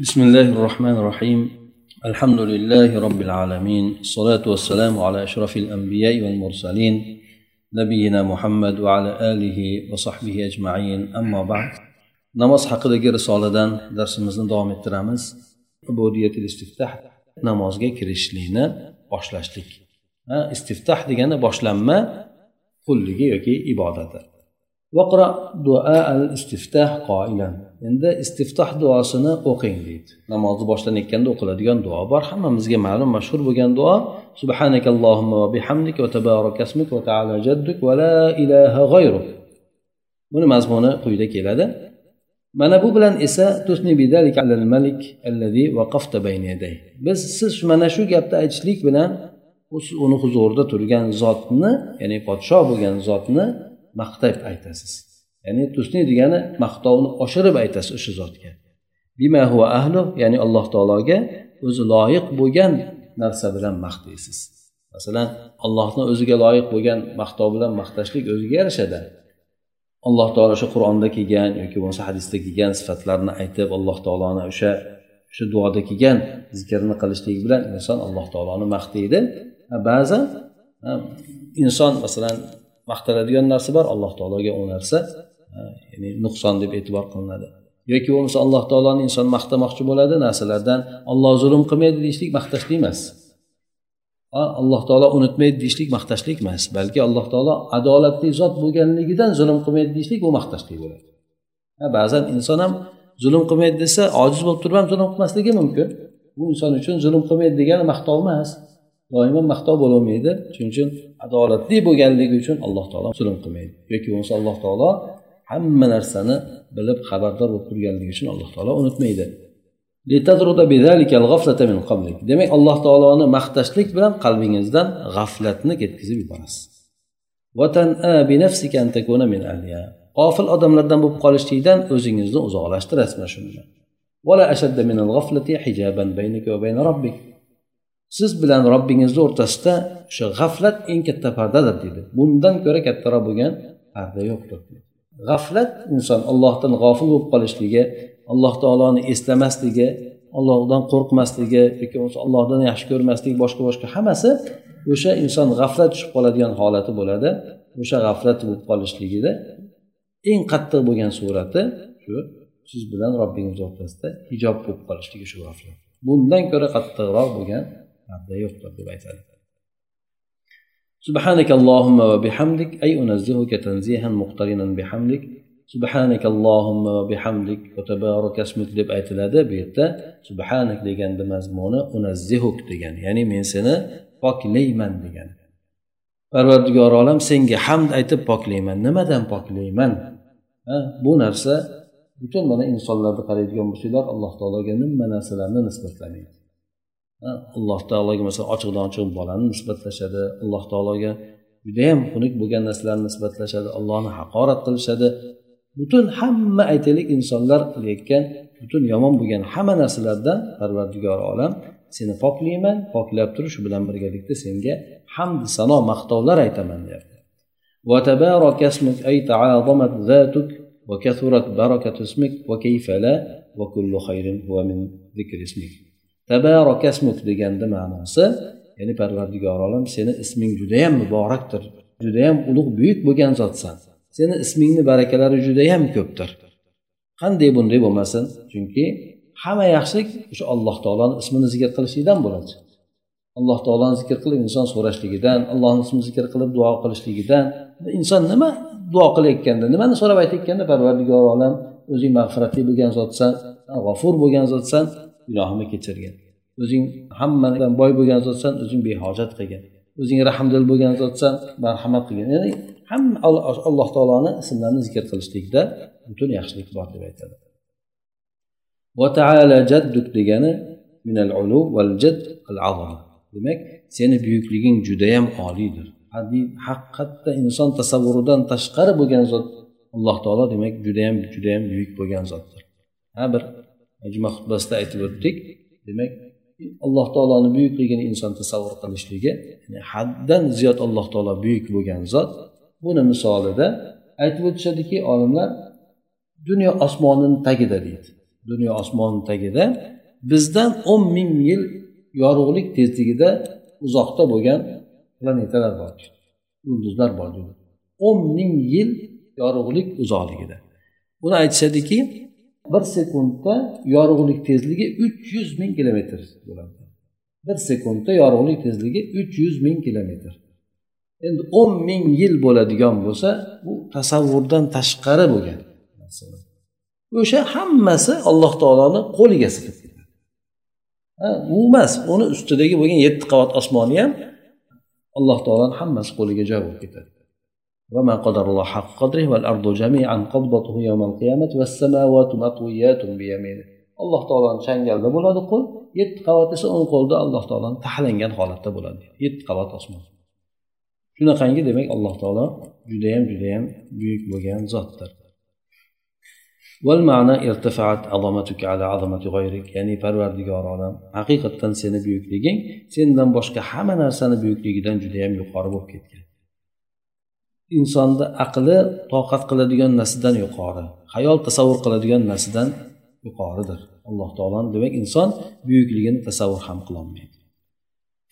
بسم الله الرحمن الرحيم الحمد لله رب العالمين الصلاة والسلام على أشرف الأنبياء والمرسلين نبينا محمد وعلى آله وصحبه أجمعين أما بعد namoz haqidagi risoladan darsimizni davom ettiramiz ubudiyatil istiftah namozga kirishlikni boshlashlik istiftah degani boshlanma qulligi yoki ibodati vaqra duo al istiftah qoilan Endi istiftoh duosini o'qing deydi. Namozni boshlanayotganda o'qiladigan duo bor. Hammamizga ma'lum mashhur bo'lgan duo subhanakallohumma va bihamdik va tabarakasmik va taala jadduk va la ilaha g'ayruk. Buni mazmuni quyida keladi. Mana bu bilan esa biz siz mana shu gapni aytishlik bilan uni huzurida turgan zotni ya'ni podshoh bo'lgan zotni maqtab aytasiz. Ya'ni tusni degani maqtovni oshirib aytasiz o'sha zotga. Bima huva ahlu ya'ni alloh taologa o'zi loyiq bo'lgan narsa bilan maqtaysiz masalan allohni o'ziga loyiq bo'lgan maqtov bilan maqtashlik o'ziga yarashadi. Alloh taolo o'sha qur'onda kelgan yoki bo'lmasa hadisda kelgan sifatlarni aytib alloh taoloni o'sha o'sha duoda kelgan zikrni qilishlik bilan inson alloh taoloni maqtaydi ba'zan inson masalan maqtaladigan narsa bor alloh taologa u narsa ya'ni nuqson deb e'tibor qilinadi. Yoki bo'lmasa alloh taoloni inson maqtamoqchi bo'ladi narsalardan olloh zulm qilmaydi deyishlik maqtashlik emas. Alloh taolo unutmaydi deyishlik maqtashlik emas balki alloh taolo adolatli zot bo'lganligidan zulm qilmaydi deyishlik bu maqtashlik bo'ladi. Ba'zan inson ham zulm qilmaydi desa ojiz bo'lib turib ham zulm qilmasligi mumkin. Bu inson uchun zulm qilmaydi degani maqtov emas. Doimo maqtov bo'lolmaydi. Shuning uchun adolatli bo'lganligi uchun alloh taolo zulm qilmaydi. Yoki bo'lmasa alloh taolo hamma narsani bilib xabardor bo'lib turganligi uchun alloh taolo unutmaydi. Demak alloh taoloni maqtashlik bilan qalbingizdan g'aflatni ketkazib yuborasiz. G'ofil odamlardan bo'lib qolishlikdan o'zingizni uzoqlashtirasiz mana shu bilan siz bilan robbingizni o'rtasida o'sha g'aflat eng katta pardadir deydi bundan ko'ra kattaroq bo'lgan parda yo'qdir g'aflat inson allohdan g'ofil bo'lib qolishligi alloh taoloni eslamasligi allohdan qo'rqmasligi yoki bo'lmasa allohdan yaxshi ko'rmaslik boshqa boshqa hammasi o'sha inson g'aflat tushib qoladigan holati bo'ladi. O'sha g'aflat bo'lib qolishligida eng qattiq bo'lgan surati shu siz bilan robbingiz o'rtasida hijob bo'lib qolishligi shu g'aflat. Bundan ko'ra qattiqroq bo'lgan parda yo'qdir deb aytadi. سبحانك اللهم وبحمدك أي أنزهك تنزيها مقترنا بحمدك سبحانك اللهم وبحمدك وتبارك اسمك deb aytiladi bu yerda subhanak deganda mazmuni unazzihuk degani ya'ni men seni poklayman degani parvardigor olam senga hamd aytib poklayman nimadan poklayman bu narsa butun mana insonlarni qaraydigan bo'lsanglar alloh taologa nima narsalarni nisbatlamaydi alloh taologa masalan ochiqdan ochiq bolani nisbatlashadi alloh taologa judayam xunuk bo'lgan narsalarni nisbatlashadi allohni haqorat qilishadi butun hamma aytaylik insonlar qilayotgan butun yomon bo'lgan hamma narsalardan parvardigor olam seni poklayman poklab turib shu bilan birgalikda senga hamd sano maqtovlar aytaman deyapti وكثرت بركة اسمك وكيف لا وكل خير هو من ذكر اسمك tabarakasmuk deganda ma'nosi ya'ni parvardigor olam seni isming judayam muborakdir judayam ulug' buyuk bo'lgan zotsan. Seni ismingni barakalari judayam ko'pdir. Qanday bunday bo'lmasin? Chunki hamma yaxshilik o'sha alloh taoloni ismini zikr qilishlikdan bo'ladi. Alloh taoloni zikr qilib inson so'rashligidan allohni ismini zikr qilib duo qilishligidan inson nima duo qilayotganda nimani so'rab aytayotganda parvardigor olam o'zing mag'firatli bo'lgan zotsan g'ofur bo'lgan zotsan gunohimni kechirgin. O'zing hammadan boy bo'lgan zotsan o'zing behojat qilgin. O'zing rahmdil bo'lgan zotsan marhamat qilgin. Ya'ni hamma alloh taoloni ismlarini zikr qilishlikda butun yaxshilik bor deb aytadi. Degani minal ulu val jad al azama demak seni buyukliging judayam oliydir. Haqiqatda inson tasavvuridan tashqari bo'lgan zot alloh taolo demak judayam judayam buyuk bo'lgan zotdir. Ha bir juma xutbasida aytib o'tdik. Demak alloh taoloni buyukligini inson tasavvur qilishligi haddan ziyod alloh taolo buyuk bo'lgan zot buni misolida aytib o'tishadiki olimlar dunyo osmonini tagida deydi. Dunyo osmoni tagida bizdan o'n ming yil yorug'lik tezligida uzoqda bo'lgan planetalar bor yulduzlar bor o'n ming yil yorug'lik uzoqligida. Uni aytishadiki bir sekundda yorug'lik tezligi uch yuz ming kilometr bo'ladi. Bir sekundda yorug'lik tezligi uch yuz ming kilometr. Endi o'n ming yil bo'ladigan bo'lsa bu tasavvurdan tashqari bo'lgan o'sha hammasi alloh taoloni qo'liga sig'ib ketadi u emas uni ustidagi bo'lgan yetti qavat osmoni ham alloh taoloni hammasi qo'liga joy bo'lib ketadi. وما قدر الله حق قدره والأرض جميعا قبضته يوم القيامة والسماوات مطويات بيمينه alloh taoloni changalda bo'ladi qo'l yetti qavat esa o'ng qo'lda alloh taoloni taxlangan holatda bo'ladi yetti qavat osmon shunaqangi demak alloh taolo judayam judayam buyuk bo'lgan zotdir والمعنى ارتفعت عظمتك على عظمة غيرك ya'ni parvardigor olam haqiqatdan seni buyukliging sendan boshqa hamma narsani buyukligidan judayam yuqori bo'lib ketgan insonni aqli toqat qiladigan narsadan yuqori hayol tasavvur qiladigan narsadan yuqoridir alloh taoloni demak inson buyukligini tasavvur ham qilolmaydi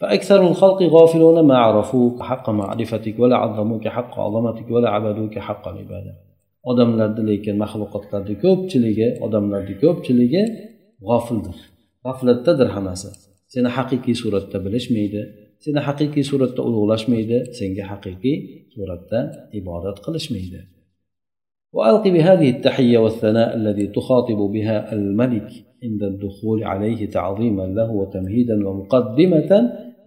فأكثر الخلق غافلون ما عرفوك حق معرفتك ولا عظموك حق عظمتك ولا عبدوك حق العبادة odamlarni lekin maxluqotlarni ko'pchiligi odamlarni ko'pchiligi g'ofildir g'aflatdadir hammasi seni haqiqiy suratda bilishmaydi Seni haqiqiy suratda ulug'lashmaydi senga haqiqiy suratda ibodat qilishmaydi. وألق بهذه التحية والثناء الذي تخاطب بها الملك عند الدخول عليه تعظيما له وتمهيدا ومقدمة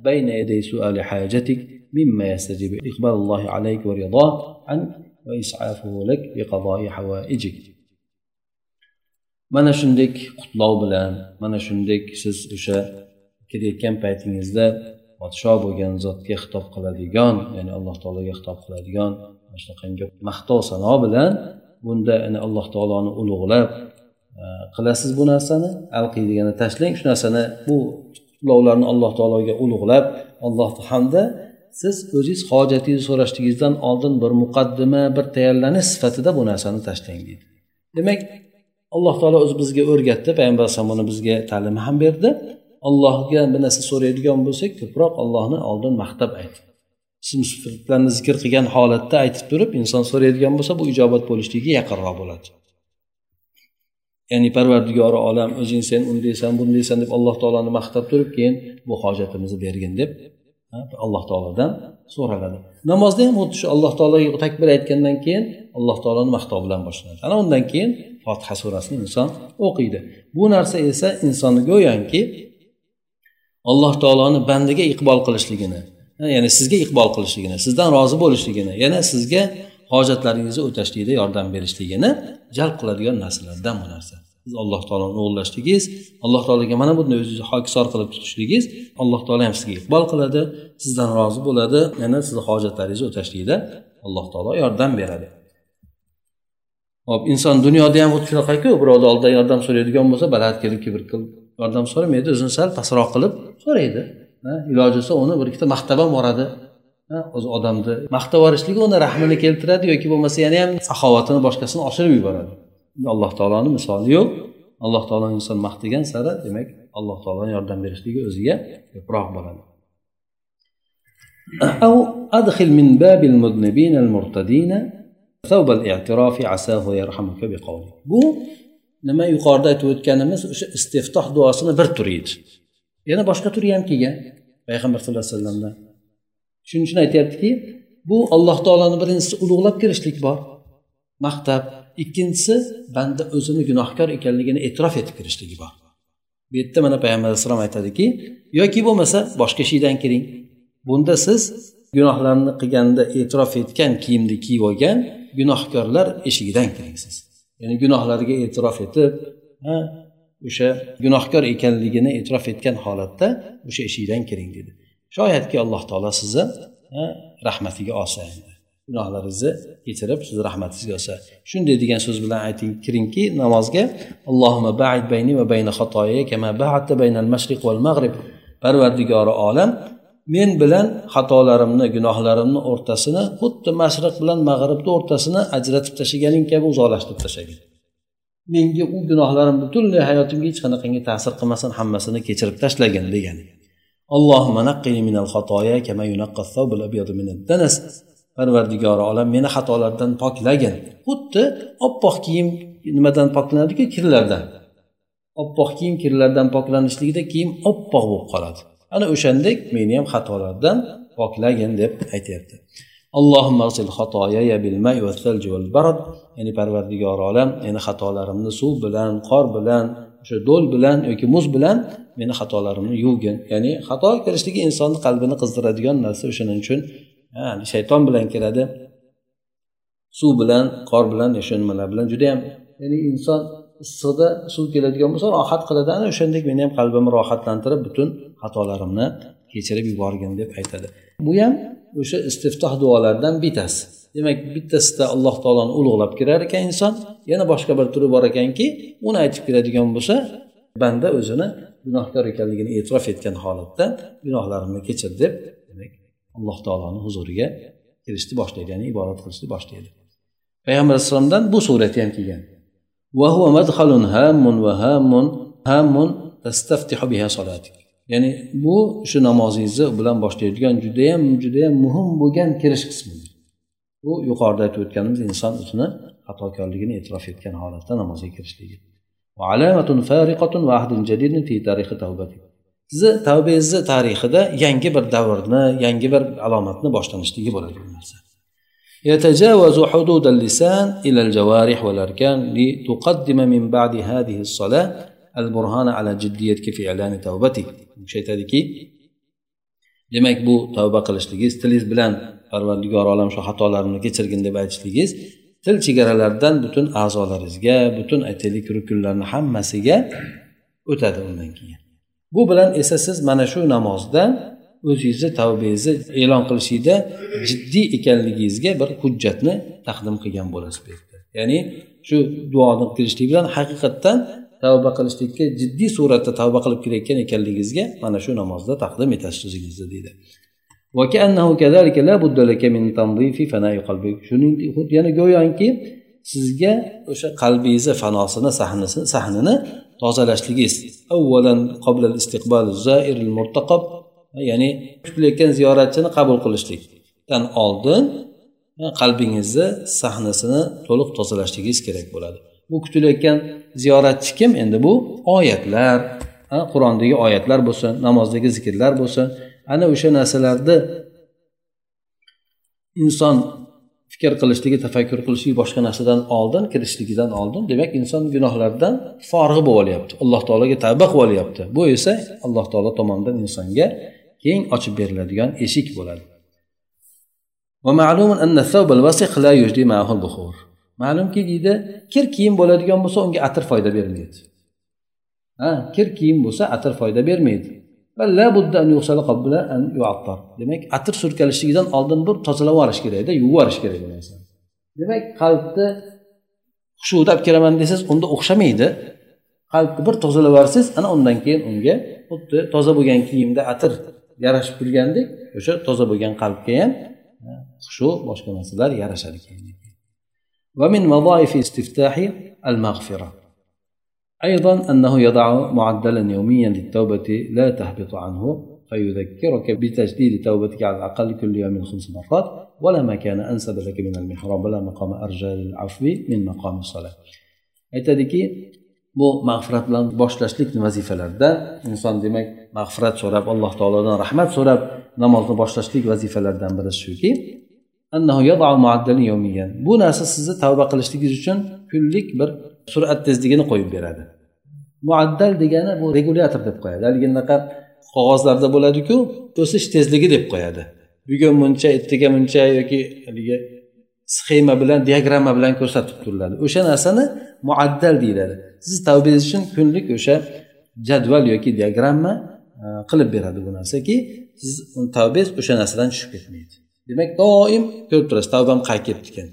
بين يدي سؤال حاجتك مما يستجيب إقبال الله عليك ورضاه عنك وإسعافه لك بقضاء حوائجك mana shunday qutlov bilan mana shunday siz o'sha kirayotgan paytingizda podsho bo'lgan zotga xitob qiladigan ya'ni alloh taologa xitob qiladigan mana shunaqangi maqtov sano bilan bunda ya'ni alloh taoloni ulug'lab e, qilasiz bu narsani alqiy degani tashlang shu narsani bu qutlovlarni alloh taologa ulug'lab alloh hamda siz o'zingiz hojatingizni so'rashligingizdan oldin bir muqaddima bir tayyorlanish sifatida bu narsani tashlang deydi. Demak alloh taolo o'zi bizga o'rgatdi payg'ambar alayhisalom bizga ta'lim ham berdi. Allohga bir narsa so'raydigan bo'lsak ko'proq allohni oldin maqtab ayt ism sifatlarni zikr qilgan holatda aytib turib inson so'raydigan bo'lsa bu ijobat bo'lishligiga yaqinroq bo'ladi. Ya'ni parvardigori olam o'zing sen undaysan bundaysan deb alloh taoloni maqtab turib keyin bu hojatimizni bergin deb alloh taolodan so'raladi. Namozda ham xuddi shu alloh taologa takbir aytgandan keyin alloh taoloni maqtov bilan boshlanadi. Ana undan keyin fotiha surasini inson o'qiydi. Bu narsa esa insonni go'yoki alloh taoloni bandaga iqbol qilishligini ya'ni sizga iqbol qilishligini sizdan rozi bo'lishligini yana sizga hojatlaringizni o'tashlikda yordam berishligini jalb qiladigan narsalardan bu narsa. Siz alloh taoloni ulug'lashligingiz alloh taologa mana bunday o'zingizni hokisor qilib tutishligingiz alloh taolo ham sizga iqbol qiladi sizdan rozi bo'ladi yana sizni hojatlaringizni o'tashlikda alloh taolo yordam beradi. Hop inson dunyoda ham xuddi shunaqaku birovni oldidan yordam so'raydigan bo'lsa baland kelib kibr qilib yordam so'ramaydi o'zini sal pastroq qilib so'raydi iloji bo'lsa uni bir ikkita maqtab ham boradi o'zi odamni maqtab yuborishligi uni rahmini keltiradi yoki bo'lmasa yana ham saxovatini boshqasini oshirib yuboradi alloh taoloni misoli yo'q alloh taolo inson maqtagan sari demak alloh taoloni yordam berishligi o'ziga ko'proq bo'ladi أو أدخل من باب المذنبين المرتدين ثوب الاعتراف عساه يرحمك بقوله bu nima yuqorida aytib o'tganimiz o'sha istiftoh duosini bir turi edi yana boshqa turi ham kelgan payg'ambar sallallohu alayhi vasallamdan. Shuning uchun aytyaptiki bu alloh taoloni birinchisi ulug'lab kirishlik bor. Maqtab ikkinchisi banda o'zini gunohkor ekanligini e'tirof etib kirishligi bor. Bu yerda mana payg'ambar alayhissalom aytadiki yoki bo'lmasa boshqa ishingdan kiring. Bunda siz gunohlarni qilganda e'tirof etgan kiyimni kiyib olgan gunohkorlar eshigidan kiring siz ya'ni gunohlariga e'tirof etib o'sha gunohkor ekanligini e'tirof etgan holatda o'sha eshikdan kiring dedi. Shoyatki alloh taolo sizni rahmatiga olsa gunohlaringizni kechirib sizni rahmatingizga olsa. Shunday degan so'z bilan ayting kiringki namozga allohimma baid bayni va bayna xatoya kama ba'adta baynal mashriq val mag'rib parvardigori olam men bilan xatolarimni gunohlarimni o'rtasini xuddi mashriq bilan mag'ribni o'rtasini ajratib tashlaganing kabi uzoqlashtirib tashlagin menga u gunohlarim butunlay hayotimga hech qanaqangi ta'sir qilmasin hammasini kechirib tashlagin degani. Parvardigori olam meni xatolardan poklagin xuddi oppoq kiyim nimadan poklanadiku kirlardan. Oppoq kiyim kirlardan poklanishligida kiyim oppoq bo'lib qoladi. Ana o'shandek meni ham xatolardan poklagin deb aytyapti. Ya'ni parvardigor olam meni xatolarimni suv bilan qor bilan o'sha do'l bilan yoki muz bilan meni xatolarimni yuvgin. Ya'ni xato kirishligi insonni qalbini qizdiradigan narsa o'shaning uchun shayton bilan keladi. Suv bilan qor bilan o'sha nimalar bilan judayam. Ya'ni inson issiqda suv keladigan bo'lsa rohat qiladi. Ana o'shandek meni ham qalbimni rohatlantirib butun xatolarimni kechirib yuborgin deb aytadi. Bu ham o'sha istiftoh duolaridan bittasi. Demak bittasida alloh taoloni ulug'lab kirar ekan inson yana boshqa bir turi bor ekanki uni aytib kiradigan bo'lsa banda o'zini gunohkor ekanligini e'tirof etgan holatda gunohlarimni kechir deb demak alloh taoloni huzuriga kirishni boshlaydi ya'ni ibodat qilishni boshlaydi. Payg'ambar alayhissalomdan bu surati ham kelgan. وهو مدخل هام وهام هام تستفتح بها صلاتك ya'ni bu shu namozingizni bilan boshlaydigan judayam judayam muhim bo'lgan kirish qismi. Bu yuqorida aytib o'tganimiz inson o'zini xatokorligini e'tirof etgan holatda namozga kirishligi. Sizni tavbangizni tarixida yangi bir davrni yangi bir alomatni boshlanishligi bo'ladi bu narsa. يتجاوز حدود اللسان إلى الجوارح والأركان لتقدم من بعد هذه الصلاة البرهان على جديتك في إعلان توبتك aytadiki demak bu tavba qilishligingiz tilingiz bilan parvardigor olam shu xatolarni kechirgin deb aytishligingiz til chegaralaridan butun a'zolaringizga butun aytaylik rukunlarni hammasiga o'tadi undan keyin bu bilan esa siz mana shu namozda o'zingizni tavbangizni e'lon qilishlikda jiddiy ekanligingizga bir hujjatni taqdim qilgan bo'lasiz bu yerda. Ya'ni shu duoni qilishlik bilan haqiqatdan tavba qilishlikka jiddiy suratda tavba qilib kelayotgan ekanligingizga mana shu namozda taqdim etasiz o'zingizni deydi. Shuningdek yana go'yoki sizga o'sha qalbingizni fanosini sahnisi sahnini tozalashligingiz. Avvalan ya'ni kutilayotgan ziyoratchini qabul qilishlikdan oldin qalbingizni sahnasini to'liq tozalashligingiz kerak bo'ladi. Bu kutilayotgan ziyoratchi kim? Endi bu oyatlar qur'ondagi oyatlar bo'lsin namozdagi zikrlar bo'lsin. Ana o'sha narsalarni inson fikr qilishligi tafakkur qilishligi boshqa narsadan oldin kirishligidan oldin demak inson gunohlardan forig'i bo'lib olyapti alloh taologa tavba qilib olyapti bu esa alloh taolo tomonidan insonga keng ochib beriladigan eshik bo'ladi. Ma'lumki deydi kir kiyim bo'ladigan bo'lsa unga atir foyda bermaydi. Ha kir kiyim bo'lsa atir foyda bermaydi. Demak atir surkalishligidan oldin bir tozalab yuborish kerakda yuvib yuborish kerak bu narsani demak qalbni xushuvda olib kelaman desangiz unda o'xshamaydi. Qalbni bir tozalab yuborsangiz ana undan keyin unga xuddi toza bo'lgan kiyimda atir yarashib turgandek o'sha toza bo'lgan qalbga ham hushu boshqa narsalar yarashadi keyin ومن وظائف استفتاح المغفرة أيضا أنه يضع معدلا يوميا للتوبة لا تهبط عنه فيذكرك بتجديد توبتك على الأقل كل يوم خمس مرات ولا مكان أنسب لك من المحراب ولا مقام أرجى للعفو من مقام الصلاة aytadiki bu mag'firat bilan boshlashlik vazifalarida inson demak mag'firat so'rab alloh taolodan rahmat so'rab namozni boshlashlik vazifalaridan biri shuki bu narsa sizni tavba qilishligingiz uchun kunlik bir surat tezligini qo'yib beradi. Muaddal degani bu regulyator deb qo'yadi. Haligi anaqa qog'ozlarda bo'ladiku o'sish tezligi deb qo'yadi. Bugun muncha ertaga muncha yoki haligi sxema bilan diagramma bilan ko'rsatib turiladi. O'sha narsani muaddal deyiladi. Siz tavbangiz uchun kunlik o'sha jadval yoki diagramma Э, qilib beradi bu narsaki siz tavbangiz o'sha narsadan tushib ketmaydi demak doim ko'rib turasiz tavbam qayerga ketdi ekan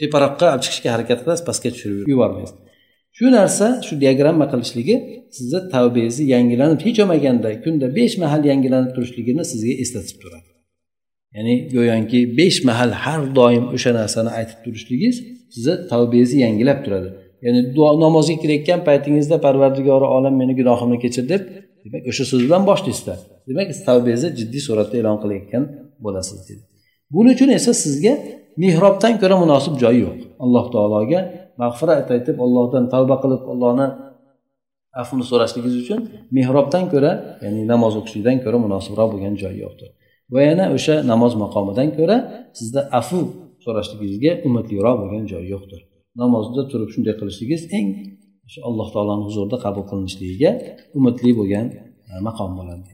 teparoqqa olib chiqishga harakat qilasiz pastga tushirib yubormaysiz. Shu narsa shu diagramma qilishligi sizni tavbangizni yangilanib hech bo'lmaganda kunda besh mahal yangilanib turishligini sizga eslatib turadi. Ya'ni go'yoki besh mahal har doim o'sha narsani aytib turishligingiz sizni tavbangizni yangilab turadi. Ya'ni namozga kirayotgan paytingizda parvardigori olam meni gunohimni kechir deb demak o'sha so'z bilan boshlaysizlar demak tavbangizni jiddiy suratda e'lon qilayotgan bo'lasiz dedi. Buning uchun esa sizga mehrobdan ko'ra munosib joy yo'q. Alloh taologa mag'firat aytib allohdan tavba qilib allohni afvini so'rashligingiz uchun mehrobdan ko'ra ya'ni namoz o'qishlikdan ko'ra munosibroq bo'lgan joy yo'qdir. Va yana o'sha namoz maqomidan ko'ra sizda afu so'rashligingizga umidliroq bo'lgan joy yo'qdir. Namozda turib shunday qilishligingiz eng o'sha alloh taoloni huzurida qabul qilinishligiga umidli bo'lgan e, maqom bo'ladi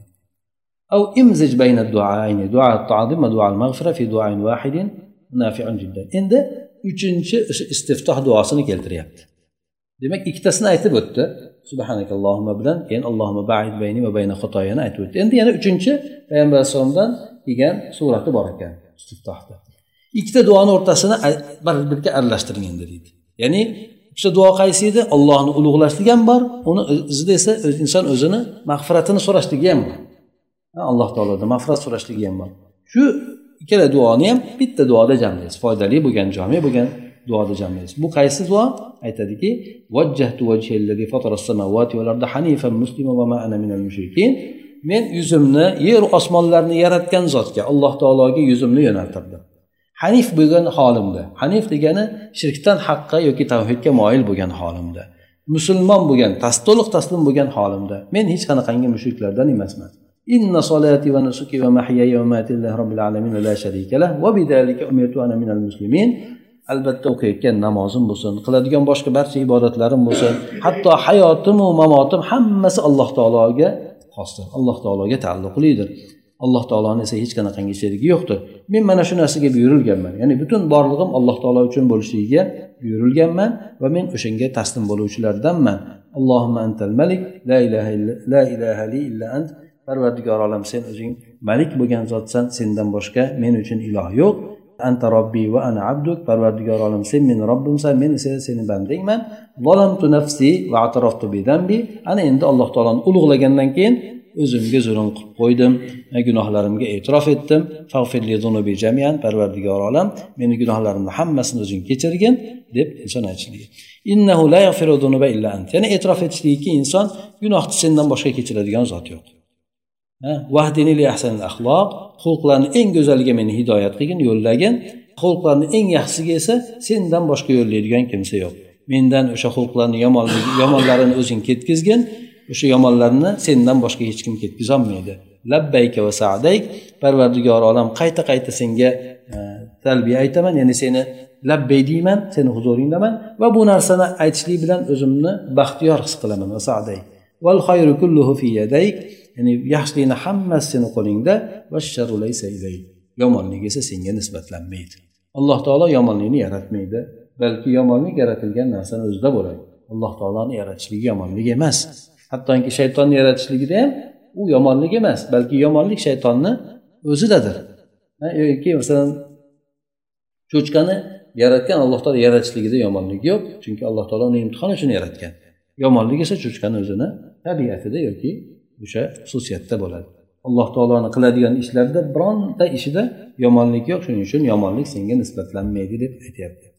أو امزج بين الدعاءين دعاء التعظيم ودعاء المغفرة في دعاء واحد نافع جدا endi uchinchi o'sha istiftoh duosini keltiryapti demak ikkitasini aytib o'tdi subhanakallohumma bilan keyin allohumma baid bayni va bayna xotoyani aytib o'tdi endi yana uchinchi payg'ambar alayhissalomdan kelgan surati bor ekan istiftohda ikkita duoni o'rtasini bir biriga aralashtiring endi deydi ya'ni o'sha duo qaysi edi? Ollohni ulug'lashlik ham bor uni o'zida esa inson o'zini mag'firatini so'rashligi ham bor. Alloh taolodan mag'firat so'rashligi ham bor. Shu ikkala duoni ham bitta duoda jamlaysiz foydali bo'lgan jami bo'lgan duoda jamlaysiz bu qaysi duo? Aytadiki men yuzimni yer osmonlarni yaratgan zotga alloh taologa yuzimni yo'naltirdim. hanif bo'lgan holimda hanif degani shirkdan haqqa yoki tavhidga moyil bo'lgan holimda musulmon bo'lgan to'liq taslim bo'lgan holimda men hech qanaqangi mushriklardan emasman إن صلاتي ونسكي ومحياي ومماتي لله رب العالمين لا شريك له وبذلك أمرت أنا من المسلمين albatta o'qiyotgan namozim bo'lsin qiladigan boshqa barcha ibodatlarim bo'lsin hatto hayotimu mamotim hammasi alloh taologa xosdir alloh taologa taalluqlidir Alloh taoloni esa hech qanaqangi sherigi yo'qdir. Men mana shu narsaga buyurilganman. Ya'ni butun borlig'im alloh taolo uchun bo'lishligiga buyurilganman va men o'shanga taslim bo'luvchilardanman. Allohimma antal malik la ilaha illa la ilaha li illa ant. Parvardigor olam sen o'zing malik bo'lgan zotsan sendan boshqa men uchun iloh yo'q. Anta robbiy va ana abduk. Parvardigor olam sen meni robbimsan men esa seni bandangman. Valamtu nafsi va ataroftu bidambi ana endi alloh taoloni ulug'lagandan keyin o'zimga zulm qilib qo'ydim. Gunohlarimga e'tirof etdim. Jamian parvardigor olam meni gunohlarimni hammasini o'zing kechirgin deb inson aytishligi ya'ni e'tirof etishligiki inson gunohni sendan boshqa kechiradigan zot yo'q. Xulqlarni eng go'zaliga meni hidoyat qilgin yo'llagin. Xulqlarni eng yaxshisiga esa sendan boshqa yo'llaydigan kimsa yo'q. Mendan o'sha xulqlarni yomonlarini o'zing ketkizgin o'sha yomonlarni sendan boshqa hech kim ketkazolmaydi labbayka va sadayk parvardigor olam qayta qayta senga e, talbiya aytaman ya'ni seni labbay deyman seni huzuringdaman va bu narsani aytishlik bilan o'zimni baxtiyor his qilaman va sadayk. Val xayru kulluhu fi yadayk ya'ni yaxshilikni hammasi seni qo'lingda yomonlik esa senga nisbatlanmaydi. Alloh taolo yomonlikni yaratmaydi. Balki yomonlik yaratilgan narsani o'zida bo'ladi. Alloh taoloni yaratishligi yomonlik emas. Hattoki shaytonni yaratishligida ham u yomonlik emas balki yomonlik shaytonni o'zidadir. Yoki masalan cho'chqani yaratgan alloh taolo yaratishligida yomonlik yo'q chunki alloh taolo uni imtihon uchun yaratgan. Yomonlik esa cho'chqani o'zini tabiatida yoki o'sha xususiyatda bo'ladi. Alloh taoloni qiladigan ishlarida bironta ishida yomonlik yo'q shuning uchun yomonlik senga nisbatlanmaydi deb aytyapti.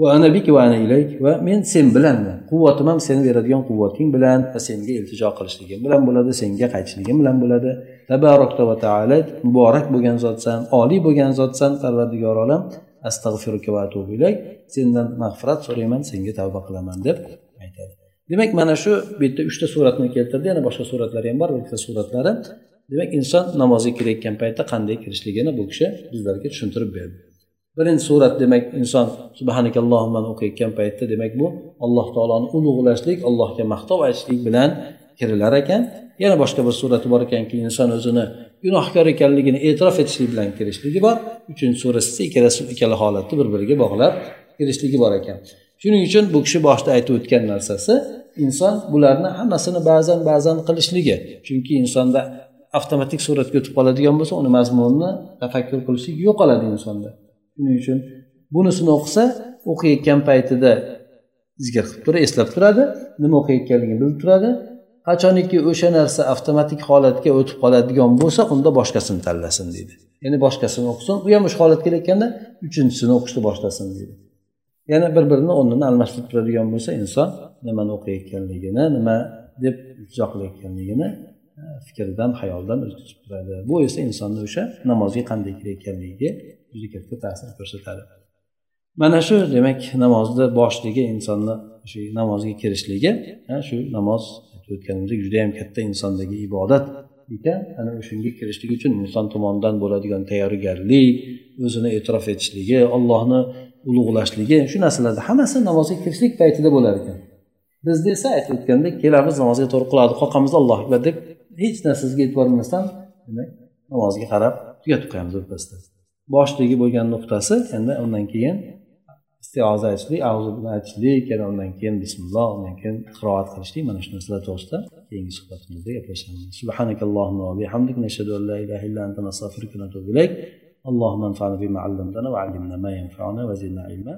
Va ana bik va ana ilayk va men sen bilanman. Quvvatim ham seni beradigan quvvating bilan va senga iltijo qilishligim bilan bo'ladi senga qaytishligim bilan bo'ladi. Tabarokta va taala muborak bo'lgan zotsan oliy bo'lgan zotsan parvardigor olam astag'firuka va atubu ilayk sendan mag'firat so'rayman senga tavba qilaman deb aytadi. Demak mana shu bu yerda uchta suratni keltirdi. Yana boshqa suratlari ham bor bitta suratlari. Demak inson namozga kirayotgan paytda qanday kirishligini bu kishi bizlarga tushuntirib berdi. Birinchi surat demak inson subhanakallohumani o'qiyotgan paytda demak bu alloh taoloni ulug'lashlik allohga maqtov aytishlik bilan kirilar ekan. Yana boshqa bir surati bor ekanki inson o'zini gunohkor ekanligini e'tirof etishlik bilan kirishligi bor. Uchinchi surasi esa ikkalasi ikkala holatni bir biriga bog'lab kirishligi bor ekan. Shuning uchun bu kishi boshida aytib o'tgan narsasi inson bularni hammasini ba'zan ba'zan qilishligi. Chunki insonda avtomatik suratga o'tib qoladigan bo'lsa uni mazmunini tafakkur qilishlik yo'qoladi insonda. Shuning uchun bunisini o'qisa o'qiyotgan paytida zikr qilib turadi eslab turadi. Nima o'qiyotganligini bilib turadi. Qachoniki o'sha narsa avtomatik holatga o'tib qoladigan bo'lsa unda boshqasini tanlasin deydi. Ya'ni boshqasini o'qisin. U ham o'sha holatga kelayotganda uchinchisini o'qishni boshlasin deydi. Yana bir birini o'rnini almashtirib turadigan bo'lsa inson nimani o'qiyotganligini nima deb iltijo qilayotganligini eh, fikrdan xayoldan o'tkazib turadi bu esa insonni o'sha namozga qanday kirayotganligiga juda katta ta'sir ko'rsatadi. Mana shu demak namozni boshligi insonni shu namozga kirishligi shu namoz o'tganimizdek judayam katta insondagi ibodat. Ekan ana o'shanga kirishlik uchun inson tomonidan bo'ladigan tayyorgarlik o'zini e'tirof etishligi ollohni ulug'lashligi shu narsalarni hammasi namozga kirishlik paytida bo'lar ekan. Bizda esa aytib o'tgandek kelamiz namozga to'g'ri qiladi qoqamiz allohu akbar deb hech narsasiga e'tibor bermasdan demak namozga qarab tugatib qo'yamiz o'rtasida. boshligi bo'lgan nuqtasi endi undan keyin istioza aytishlik avzu aytishlik yana undan keyin bismilloh undan keyin qiroat qilishlik mana shu narsalar to'g'risida keyingi suhbatimizda gaplashamiz subhanakallohumma va bihamdik nashhadu an la ilaha illa anta nastaghfiruka va natubu ilayk اللهم انفعنا بما علمتنا وعلمنا ما ينفعنا وزدنا علما